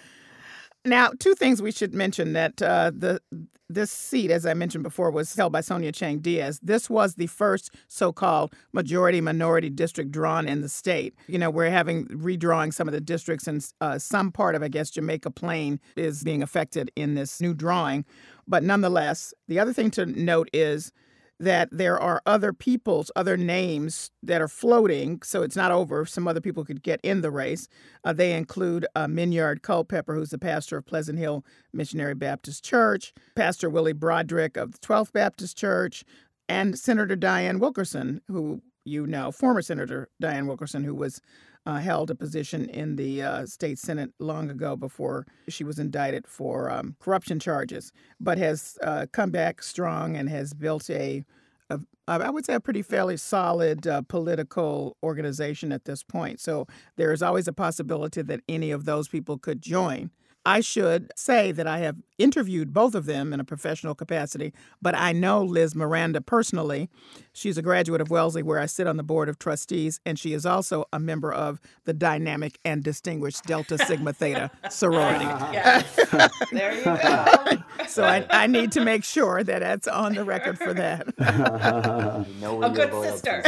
S1: now, two things we should mention that uh, the this seat, as I mentioned before, was held by Sonia Chang Diaz. This was the first so-called majority minority district drawn in the state. You know, we're having redrawing some of the districts, and uh, some part of, I guess, Jamaica Plain is being affected in this new drawing. But nonetheless, the other thing to note is that there are other people's other names that are floating, so it's not over. Some other people could get in the race. Uh, they include uh, Miniard Culpepper, who's the pastor of Pleasant Hill Missionary Baptist Church, Pastor Willie Bodrick of the 12th Baptist Church, and Senator Diane Wilkerson, who you know, former Senator Diane Wilkerson, who was uh, held a position in the uh, state senate long ago before she was indicted for um, corruption charges, but has uh, come back strong and has built a, a I would say a pretty fairly solid uh, political organization at this point. So there is always a possibility that any of those people could join. I should say that I have interviewed both of them in a professional capacity, but I know Liz Miranda personally. She's a graduate of Wellesley, where I sit on the board of trustees, and she is also a member of the dynamic and distinguished Delta Sigma Theta sorority.
S2: yes. there you go.
S1: so I, I, need to make sure that that's on the record for that.
S4: a
S2: good sister.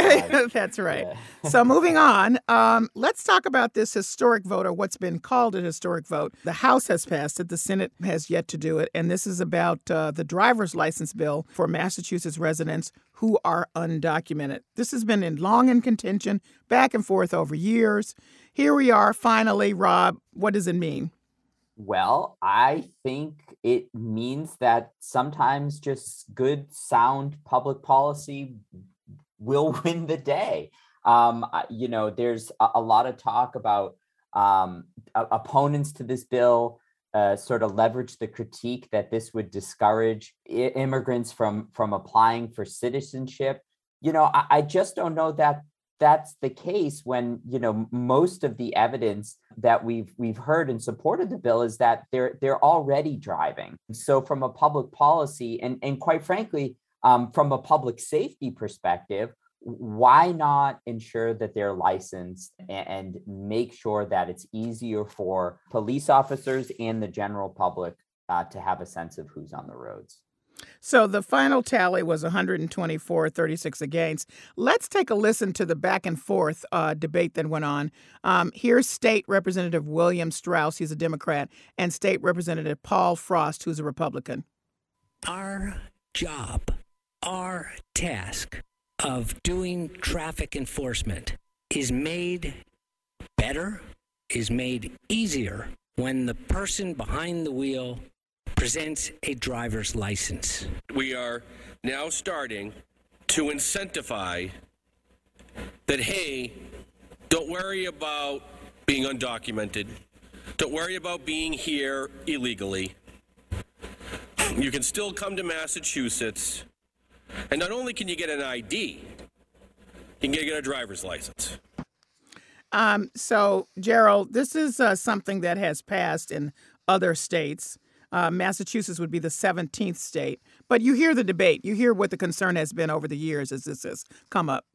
S1: that's right. Yeah. so moving on, um, let's talk about this historic vote, or what's been called a historic vote. The House has passed it, the Senate has yet to do it. And this is about uh, the driver's license bill for Massachusetts residents who are undocumented. This has been in long in contention, back and forth over years. Here we are, finally. Rob, what does it mean?
S4: Well, I think it means that sometimes just good, sound public policy will win the day. Um, you know, there's a, a lot of talk about um, opponents to this bill uh, sort of leverage the critique that this would discourage I- immigrants from from applying for citizenship. You know, I, I just don't know that that's the case when you know most of the evidence that we've we've heard in support of the bill is that they're they're already driving so from a public policy and and quite frankly um, from a public safety perspective why not ensure that they're licensed and make sure that it's easier for police officers and the general public uh, to have a sense of who's on the roads?
S1: So the final tally was 124, 36 against. Let's take a listen to the back and forth uh, debate that went on. Um, here's State Representative William Straus, he's a Democrat, and State Representative Paul Frost, who's a Republican.
S7: Our job, our task of doing traffic enforcement is made better, is made easier when the person behind the wheel presents a driver's license.
S8: We are now starting to incentivize that, hey, don't worry about being undocumented. Don't worry about being here illegally. You can still come to Massachusetts, and not only can you get an ID, you can get a driver's license.
S1: Um, so, Gerald, this is uh, something that has passed in other states. Uh, Massachusetts would be the 17th state. But you hear the debate. You hear what the concern has been over the years as this has come up.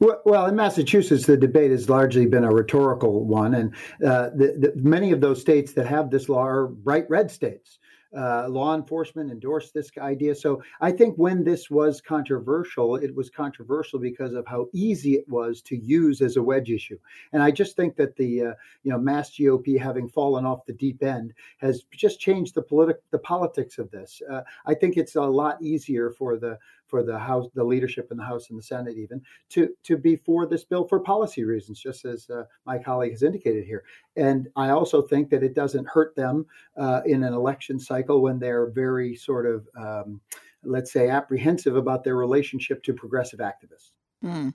S3: Well, in Massachusetts, the debate has largely been a rhetorical one, and uh, the, the, many of those states that have this law are bright red states uh, law enforcement endorsed this idea. So I think when this was controversial, it was controversial because of how easy it was to use as a wedge issue. And I just think that the uh, you know Mass GOP having fallen off the deep end has just changed the politic the politics of this. Uh, I think it's a lot easier for the for the House, the leadership in the House and the Senate, even to to be for this bill for policy reasons, just as uh, my colleague has indicated here. And I also think that it doesn't hurt them uh, in an election cycle when they're very sort of, um, let's say, apprehensive about their relationship to progressive activists.
S1: Mm.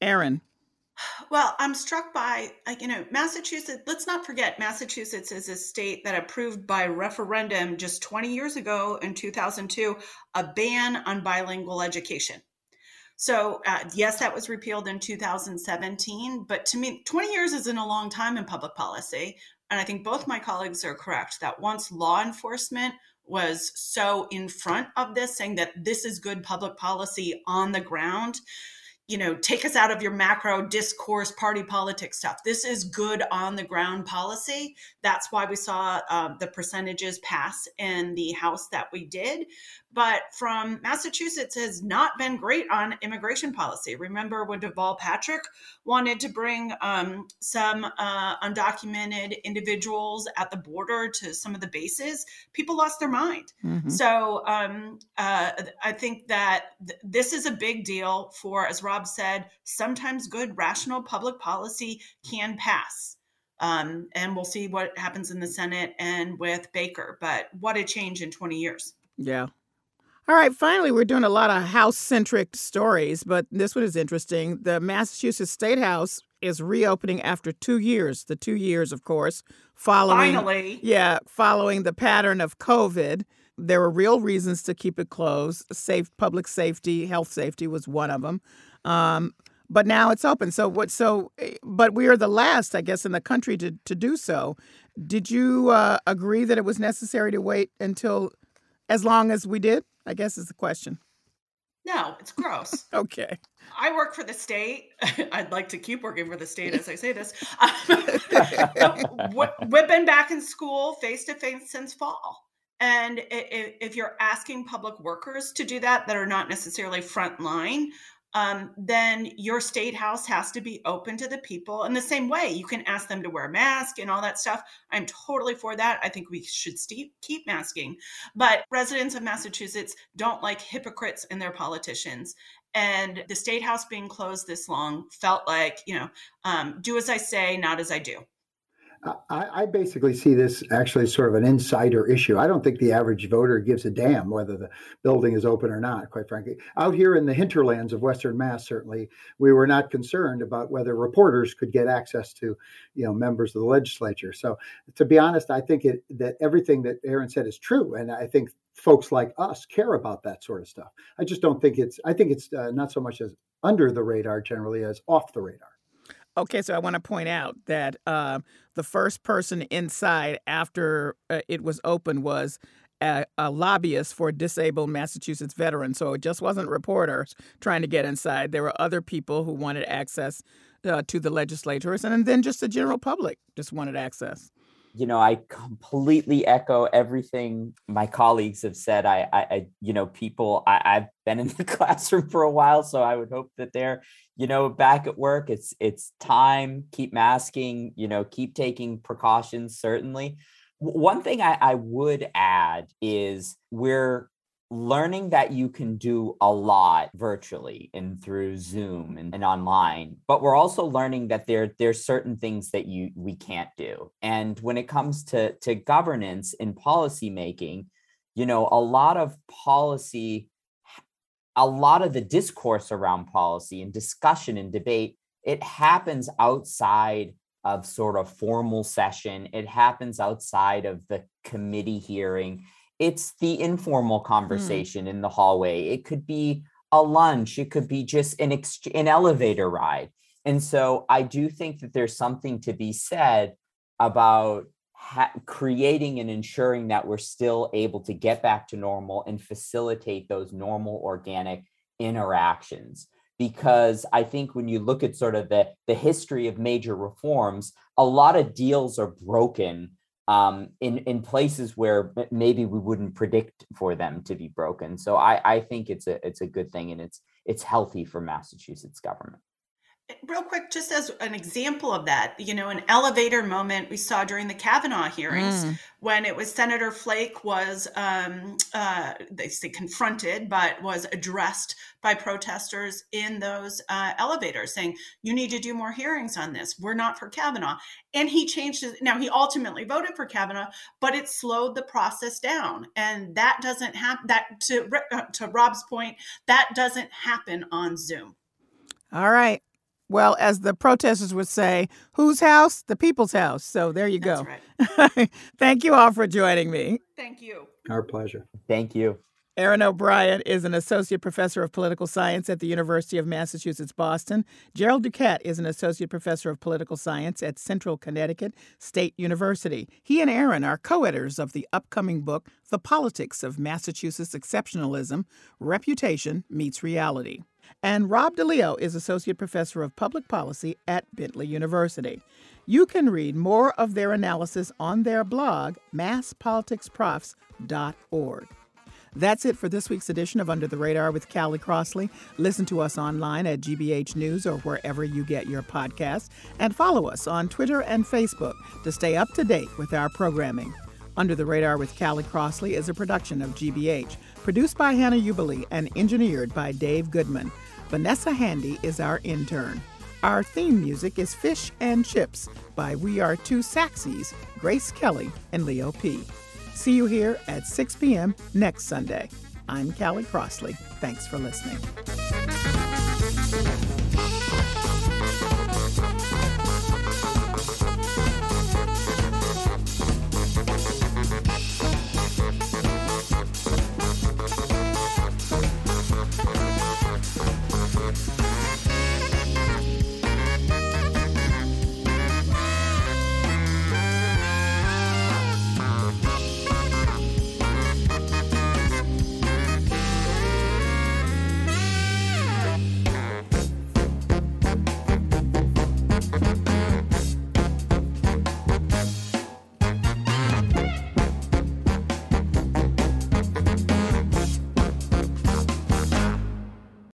S1: Erin.
S2: Well, I'm struck by, you know, Massachusetts. Let's not forget, Massachusetts is a state that approved by referendum just 20 years ago in 2002 a ban on bilingual education. So, uh, yes, that was repealed in 2017, but to me, 20 years isn't a long time in public policy. And I think both my colleagues are correct that once law enforcement was so in front of this, saying that this is good public policy on the ground, you know, take us out of your macro discourse, party politics stuff. This is good on the ground policy. That's why we saw uh, the percentages pass in the House that we did but from Massachusetts has not been great on immigration policy. Remember when Deval Patrick wanted to bring um, some uh, undocumented individuals at the border to some of the bases? People lost their mind. Mm-hmm. So um, uh, I think that th- this is a big deal for, as Rob said, sometimes good, rational public policy can pass. Um, and we'll see what happens in the Senate and with Baker. But what a change in 20 years.
S1: Yeah, all right, finally, we're doing a lot of house centric stories, but this one is interesting. The Massachusetts State House is reopening after two years. The two years, of course, following.
S2: Finally.
S1: Yeah, following the pattern of COVID. There were real reasons to keep it closed. Safe public safety, health safety was one of them. Um, but now it's open. So what? So, eh, but we are the last, I guess, in the country to to do so. Did you uh, agree that it was necessary to wait until as long as we did? I guess is the question.
S2: No, it's gross.
S1: okay.
S2: I work for the state. I'd like to keep working for the state as I say this. We've been back in school face to face since fall. And if you're asking public workers to do that, that are not necessarily frontline, um, then your state house has to be open to the people in the same way. You can ask them to wear a mask and all that stuff. I'm totally for that. I think we should st- keep masking. But residents of Massachusetts don't like hypocrites in their politicians. And the state house being closed this long felt like, you know, um, do as I say, not as I do.
S3: I, I, basically see this actually sort of an insider issue. I don't think the average voter gives a damn whether the building is open or not, quite frankly. Out here in the hinterlands of Western Mass, certainly, we were not concerned about whether reporters could get access to, you know, members of the legislature. So, to be honest, I think it, that everything that Erin said is true, and I think folks like us care about that sort of stuff. I just don't think it's. I think it's uh, not so much as under the radar generally as off the radar.
S1: Okay, so I want to point out that uh, the first person inside after uh, it was open was a, a, lobbyist for disabled Massachusetts veterans. So it just wasn't reporters trying to get inside. There were other people who wanted access uh, to the legislators, and then just the general public just wanted access.
S4: You know, I completely echo everything my colleagues have said. I, I, I you know, people. I, I've been in the classroom for a while, so I would hope that they're, you know, back at work. It's it's time. Keep masking. You know, keep taking precautions. Certainly, one thing I, I would add is we're learning that you can do a lot virtually and through zoom and, and, online but we're also learning that there there's certain things that you we can't do and when it comes to to governance and policy making you know a lot of policy a lot of the discourse around policy and discussion and debate it happens outside of sort of formal session. It happens outside of the committee hearing. It's the informal hmm. conversation mm. in the hallway. It could be a lunch. It could be just an ex- an elevator ride. And so I do think that there's something to be said about ha- creating and ensuring that we're still able to get back to normal and facilitate those normal organic interactions because I think when you look at sort of the, the history of major reforms, a lot of deals are broken um, in, in places where maybe we wouldn't predict for them to be broken. So I, I think it's a it's a good thing and it's it's healthy for Massachusetts government
S2: real quick just as an example of that you know an elevator moment we saw during the kavanaugh hearings mm. when it was senator flake was um, uh, they say confronted but was addressed by protesters in those uh, elevators saying you need to do more hearings on this. We're not for kavanaugh. And he changed his now he ultimately voted for kavanaugh but it slowed the process down. And that doesn't happen that to, uh, to rob's point that doesn't happen on zoom.
S1: All right well, as the protesters would say, whose house? The people's house. So there you go. Right. Thank you all for joining me.
S2: Thank you.
S3: Our pleasure.
S4: Thank you.
S1: Erin O'Brien is an associate professor of political science at the University of Massachusetts Boston. Jerold Duquette is an associate professor of political science at Central Connecticut State University. He and Erin are co editors of the upcoming book, The Politics of Massachusetts Exceptionalism Reputation Meets Reality. And Rob DeLeo is Associate Professor of Public Policy at Bentley University. You can read more of their analysis on their blog, masspoliticsprofs.org. That's it for this week's edition of Under the Radar with Callie Crossley. Listen to us online at GBH News or wherever you get your podcasts, and follow us on Twitter and Facebook to stay up to date with our programming. Under the Radar with Callie Crossley is a production of GBH, produced by Hannah Ubeli and engineered by Dave Goodman. Vanessa Handy is our intern. Our theme music is Fish and Chips by We Are Two Saxies, Grace Kelly and Leo P. See you here at 6 p.m. next Sunday. I'm Callie Crossley. Thanks for listening.